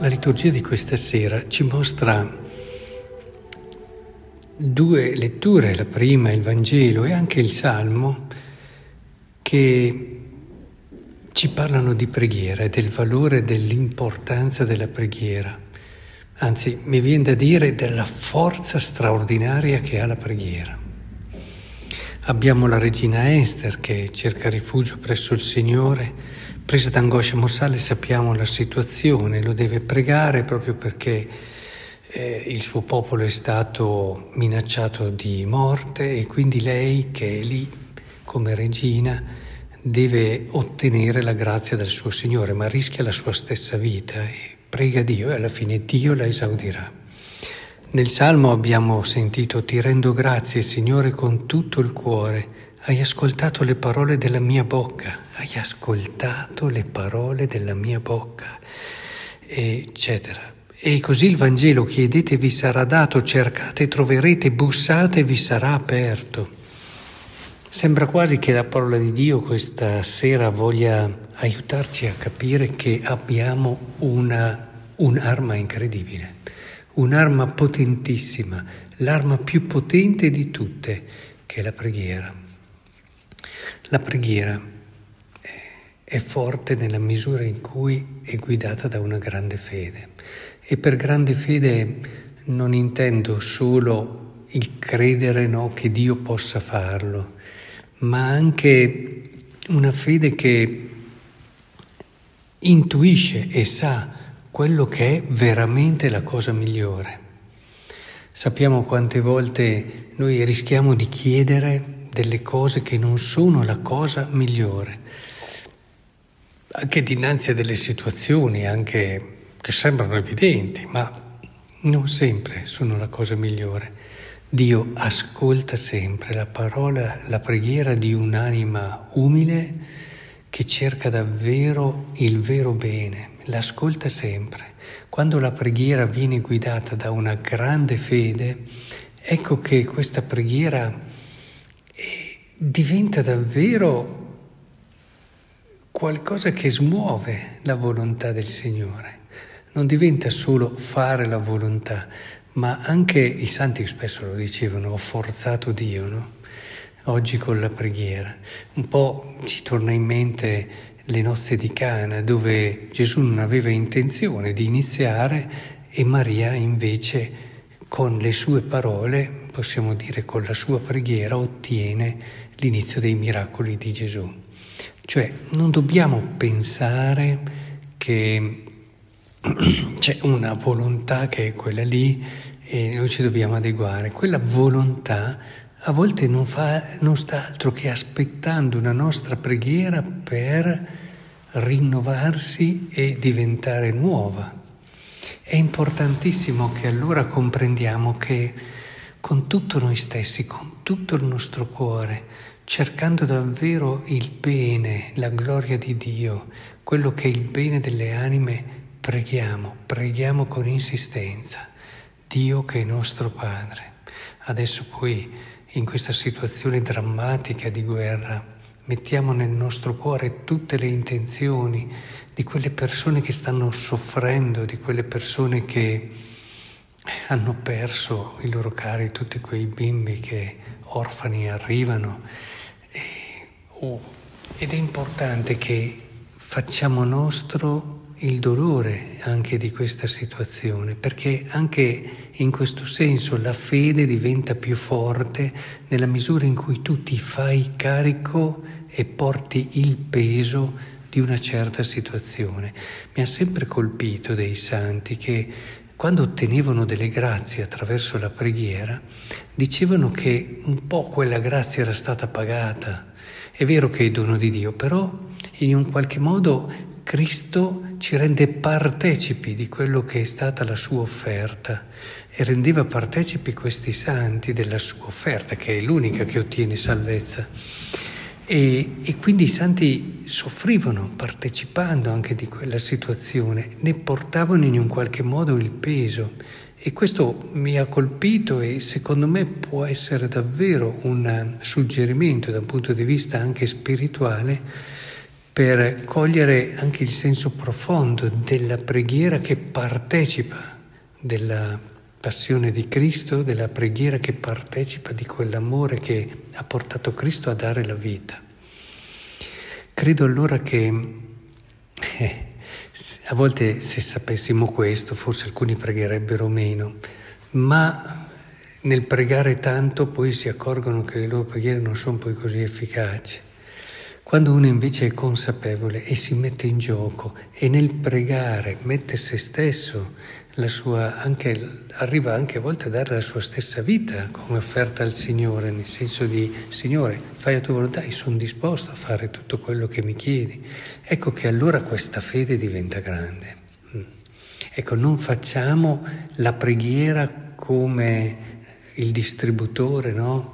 La liturgia di questa sera ci mostra due letture, la prima il Vangelo e anche il Salmo, che ci parlano di preghiera e del valore e dell'importanza della preghiera. Anzi, mi viene da dire della forza straordinaria che ha la preghiera. Abbiamo la regina Esther che cerca rifugio presso il Signore Presa d'angoscia morsale sappiamo la situazione, lo deve pregare proprio perché eh, il suo popolo è stato minacciato di morte e quindi lei che è lì come regina deve ottenere la grazia del suo Signore, ma rischia la sua stessa vita e prega Dio e alla fine Dio la esaudirà. Nel Salmo abbiamo sentito ti rendo grazie Signore con tutto il cuore hai ascoltato le parole della mia bocca, hai ascoltato le parole della mia bocca, eccetera. E così il Vangelo, chiedete vi sarà dato, cercate troverete, bussate vi sarà aperto. Sembra quasi che la parola di Dio questa sera voglia aiutarci a capire che abbiamo una, un'arma incredibile, un'arma potentissima, l'arma più potente di tutte, che è la preghiera. La preghiera è forte nella misura in cui è guidata da una grande fede e per grande fede non intendo solo il credere no, che Dio possa farlo, ma anche una fede che intuisce e sa quello che è veramente la cosa migliore. Sappiamo quante volte noi rischiamo di chiedere delle cose che non sono la cosa migliore, anche dinanzi a delle situazioni anche che sembrano evidenti, ma non sempre sono la cosa migliore. Dio ascolta sempre la parola, la preghiera di un'anima umile che cerca davvero il vero bene, l'ascolta sempre. Quando la preghiera viene guidata da una grande fede, ecco che questa preghiera diventa davvero qualcosa che smuove la volontà del Signore. Non diventa solo fare la volontà, ma anche i santi spesso lo dicevano, ho forzato Dio, no? Oggi con la preghiera. Un po' ci torna in mente le nozze di Cana, dove Gesù non aveva intenzione di iniziare e Maria invece con le sue parole, possiamo dire con la sua preghiera, ottiene l'inizio dei miracoli di Gesù. Cioè non dobbiamo pensare che c'è una volontà che è quella lì e noi ci dobbiamo adeguare. Quella volontà a volte non, fa, non sta altro che aspettando una nostra preghiera per rinnovarsi e diventare nuova. È importantissimo che allora comprendiamo che con tutto noi stessi, con tutto il nostro cuore, cercando davvero il bene, la gloria di Dio, quello che è il bene delle anime, preghiamo, preghiamo con insistenza. Dio che è nostro Padre. Adesso poi, in questa situazione drammatica di guerra, mettiamo nel nostro cuore tutte le intenzioni di quelle persone che stanno soffrendo, di quelle persone che hanno perso i loro cari, tutti quei bimbi che orfani arrivano. E, oh, ed è importante che facciamo nostro il dolore anche di questa situazione, perché anche in questo senso la fede diventa più forte nella misura in cui tu ti fai carico e porti il peso di una certa situazione. Mi ha sempre colpito dei santi che quando ottenevano delle grazie attraverso la preghiera, dicevano che un po' quella grazia era stata pagata. È vero che è dono di Dio, però in un qualche modo Cristo ci rende partecipi di quello che è stata la sua offerta e rendeva partecipi questi santi della sua offerta, che è l'unica che ottiene salvezza. E, e, quindi i santi soffrivano partecipando anche di quella situazione, ne portavano in un qualche modo il peso. E questo mi ha colpito e secondo me può essere davvero un suggerimento da un punto di vista anche spirituale per cogliere anche il senso profondo della preghiera che partecipa della passione di Cristo, della preghiera che partecipa di quell'amore che ha portato Cristo a dare la vita. Credo allora che eh, a volte se sapessimo questo forse alcuni pregherebbero meno, ma nel pregare tanto poi si accorgono che le loro preghiere non sono poi così efficaci. Quando uno invece è consapevole e si mette in gioco e nel pregare mette se stesso, sua, anche, arriva anche a volte a dare la sua stessa vita come offerta al Signore, nel senso di Signore, fai la tua volontà, io sono disposto a fare tutto quello che mi chiedi. Ecco che allora questa fede diventa grande. Mm. Ecco, non facciamo la preghiera come il distributore, no?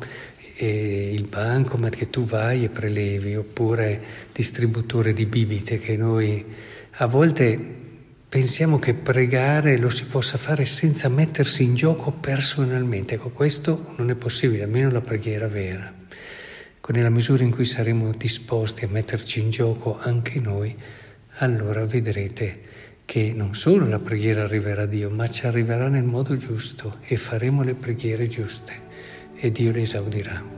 E il bancomat che tu vai e prelevi, oppure distributore di bibite che noi a volte pensiamo che pregare lo si possa fare senza mettersi in gioco personalmente. Ecco, questo non è possibile, almeno la preghiera vera. Nella misura in cui saremo disposti a metterci in gioco anche noi, allora vedrete che non solo la preghiera arriverà a Dio, ma ci arriverà nel modo giusto e faremo le preghiere giuste e Dio le esaudirà.